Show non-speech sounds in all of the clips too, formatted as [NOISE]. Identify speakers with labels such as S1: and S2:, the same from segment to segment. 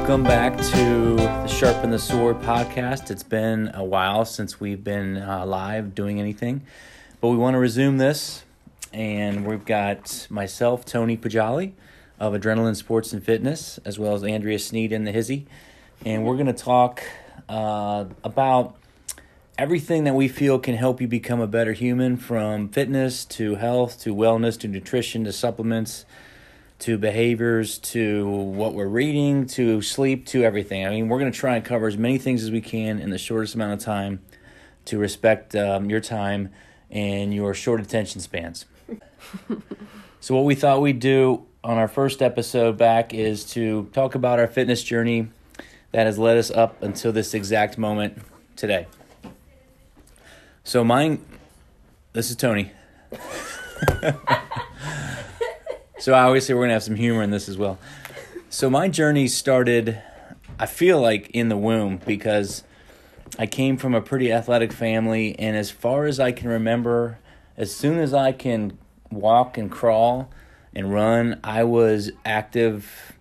S1: welcome back to the Sharpen the Sword podcast. It's been a while since we've been uh, live doing anything, but we want to resume this. And we've got myself, Tony Pajali of Adrenaline Sports and Fitness, as well as Andrea Sneed in the Hizzy. And we're going to talk uh, about everything that we feel can help you become a better human from fitness to health to wellness to nutrition to supplements to behaviors to what we're reading to sleep to everything. I mean, we're going to try and cover as many things as we can in the shortest amount of time to respect um, your time and your short attention spans. [LAUGHS] so, what we thought we'd do on our first episode back is to talk about our fitness journey that has led us up until this exact moment today. So, mine, this is Tony. [LAUGHS] so, obviously, we're to have some humor in this as well. So, my journey started, I feel like, in the womb because I came from a pretty athletic family, and as far as I can remember, as soon as I can walk and crawl and run, I was active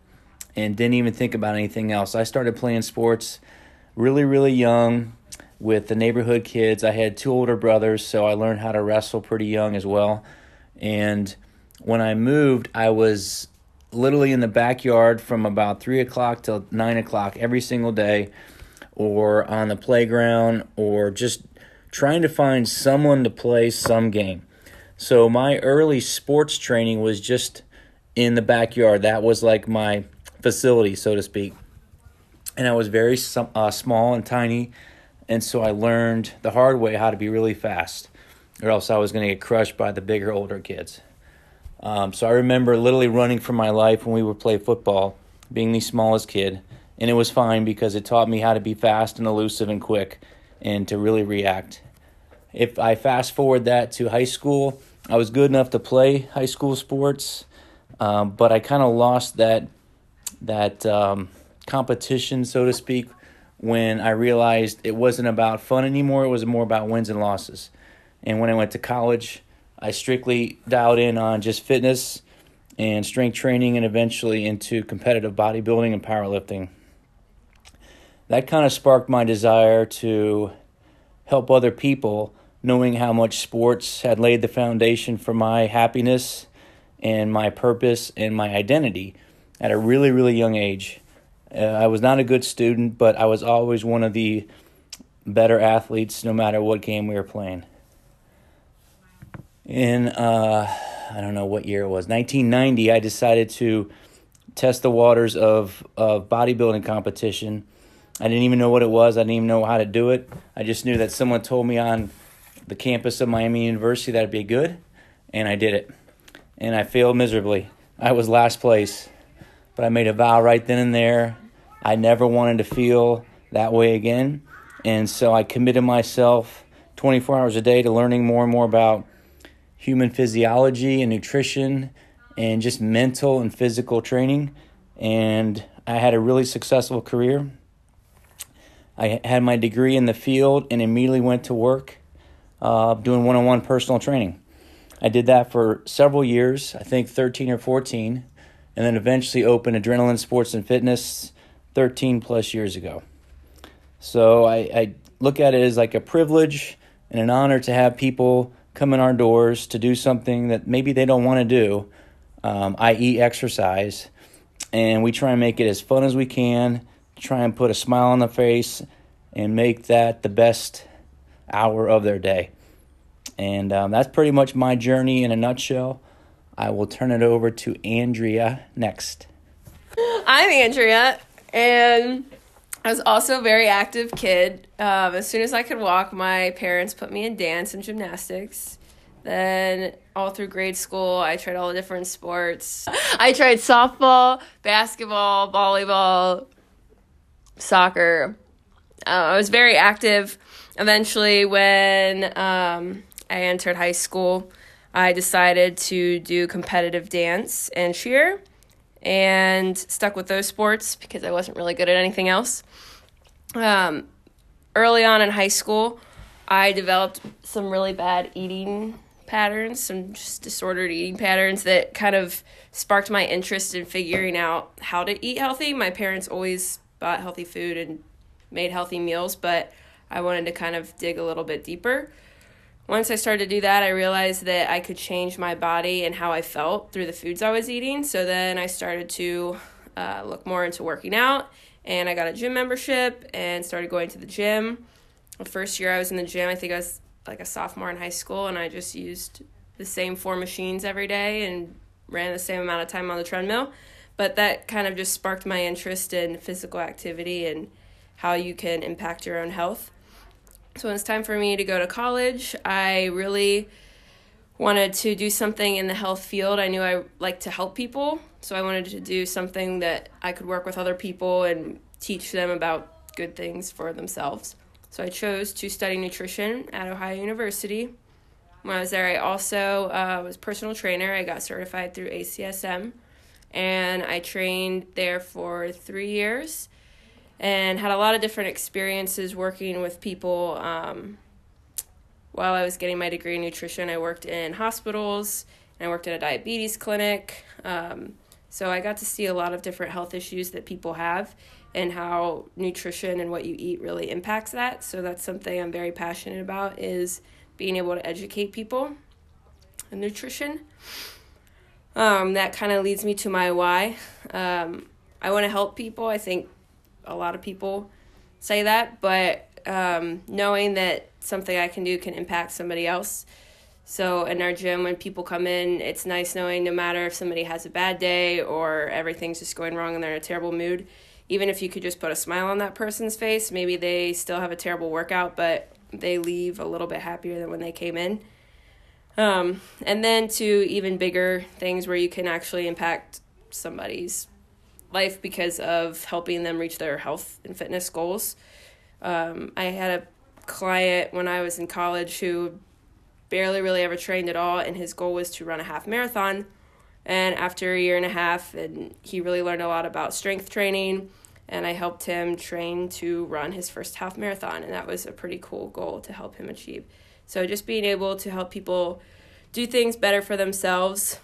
S1: and didn't even think about anything else. I started playing sports really, really young with the neighborhood kids. I had two older brothers, so I learned how to wrestle pretty young as well. And when I moved, I was literally in the backyard from about three o'clock till nine o'clock every single day, or on the playground, or just trying to find someone to play some game. So my early sports training was just in the backyard. That was like my facility, so to speak. And I was very uh, small and tiny, and so I learned the hard way how to be really fast, or else I was going to get crushed by the bigger, older kids. Um, so I remember literally running for my life when we would play football, being the smallest kid, and it was fine because it taught me how to be fast and elusive and quick, and to really react. If I fast forward that to high school, I was good enough to play high school sports, um, but I kind of lost that that um, competition, so to speak, when I realized it wasn't about fun anymore. It was more about wins and losses. And when I went to college, I strictly dialed in on just fitness and strength training, and eventually into competitive bodybuilding and powerlifting. That kind of sparked my desire to help other people knowing how much sports had laid the foundation for my happiness and my purpose and my identity at a really, really young age. Uh, I was not a good student, but I was always one of the better athletes no matter what game we were playing. In, uh, I don't know what year it was, 1990, I decided to test the waters of, of bodybuilding competition. I didn't even know what it was, I didn't even know how to do it. I just knew that someone told me on the campus of Miami University that'd be good, and I did it. And I failed miserably. I was last place, but I made a vow right then and there. I never wanted to feel that way again, and so I committed myself 24 hours a day to learning more and more about human physiology and nutrition and just mental and physical training. And I had a really successful career. I had my degree in the field and immediately went to work uh, doing one on one personal training. I did that for several years, I think 13 or 14, and then eventually opened Adrenaline Sports and Fitness 13 plus years ago. So I, I look at it as like a privilege and an honor to have people come in our doors to do something that maybe they don't want to do, um, i.e., exercise. And we try and make it as fun as we can, try and put a smile on the face, and make that the best hour of their day. And um, that's pretty much my journey in a nutshell. I will turn it over to Andrea next.
S2: I'm Andrea, and I was also a very active kid. Um, as soon as I could walk, my parents put me in dance and gymnastics. Then, all through grade school, I tried all the different sports. [LAUGHS] I tried softball, basketball, volleyball, soccer. Uh, I was very active eventually, when um, I entered high school, I decided to do competitive dance and cheer and stuck with those sports because I wasn't really good at anything else. Um, early on in high school, I developed some really bad eating patterns, some just disordered eating patterns that kind of sparked my interest in figuring out how to eat healthy. My parents always bought healthy food and made healthy meals, but I wanted to kind of dig a little bit deeper. Once I started to do that, I realized that I could change my body and how I felt through the foods I was eating. So then I started to uh, look more into working out, and I got a gym membership and started going to the gym. The first year I was in the gym, I think I was like a sophomore in high school, and I just used the same four machines every day and ran the same amount of time on the treadmill. But that kind of just sparked my interest in physical activity and how you can impact your own health. So when it's time for me to go to college, I really wanted to do something in the health field. I knew I liked to help people, so I wanted to do something that I could work with other people and teach them about good things for themselves. So I chose to study nutrition at Ohio University. When I was there, I also uh, was personal trainer. I got certified through ACSM, and I trained there for three years, and had a lot of different experiences working with people. Um, while I was getting my degree in nutrition, I worked in hospitals and I worked at a diabetes clinic. Um, so I got to see a lot of different health issues that people have and how nutrition and what you eat really impacts that. So that's something I'm very passionate about is being able to educate people in nutrition. Um, that kind of leads me to my why. Um, I want to help people. I think a lot of people say that, but um, knowing that something I can do can impact somebody else. So in our gym, when people come in, it's nice knowing no matter if somebody has a bad day or everything's just going wrong and they're in a terrible mood, even if you could just put a smile on that person's face, maybe they still have a terrible workout, but they leave a little bit happier than when they came in. Um, and then to even bigger things where you can actually impact somebody's life because of helping them reach their health and fitness goals. Um, I had a client when I was in college who barely really ever trained at all, and his goal was to run a half marathon. And after a year and a half, and he really learned a lot about strength training, and I helped him train to run his first half marathon, and that was a pretty cool goal to help him achieve. So just being able to help people do things better for themselves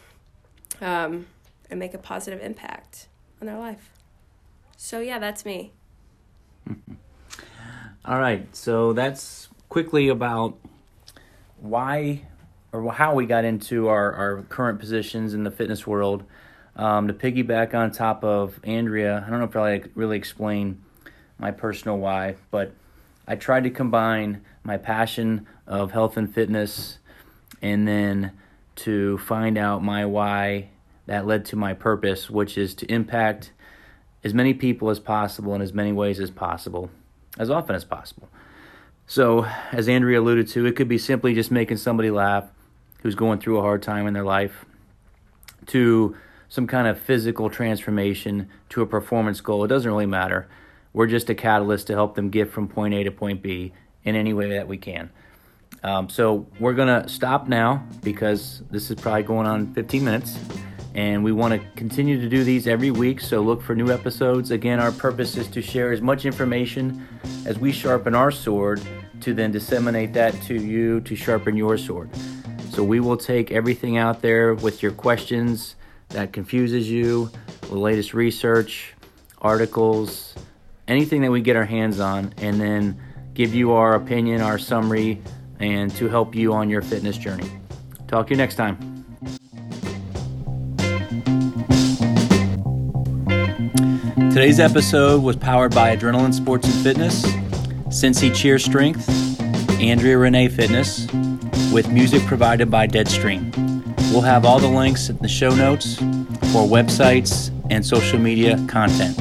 S2: um, and make a positive impact on their life. So yeah, that's me. [LAUGHS]
S1: All right, so that's quickly about why or how we got into our, our current positions in the fitness world. Um, to piggyback on top of Andrea, I don't know if I like really explain my personal why, but I tried to combine my passion of health and fitness and then to find out my why that led to my purpose, which is to impact as many people as possible in as many ways as possible as often as possible. So, as Andrea alluded to, it could be simply just making somebody laugh who's going through a hard time in their life, to some kind of physical transformation, to a performance goal. It doesn't really matter. We're just a catalyst to help them get from point A to point B in any way that we can. Um, so, we're going to stop now because this is probably going on 15 minutes and we want to continue to do these every week. So look for new episodes. Again, our purpose is to share as much information as we sharpen our sword to then disseminate that to you to sharpen your sword. So we will take everything out there with your questions that confuses you, the latest research, articles, anything that we get our hands on, and then give you our opinion, our summary, and to help you on your fitness journey. Talk to you next time. Today's episode was powered by Adrenaline Sports and Fitness, Cincy Cheer Strength, Andrea Renee Fitness, with music provided by Deadstream. We'll have all the links in the show notes for websites and social media content.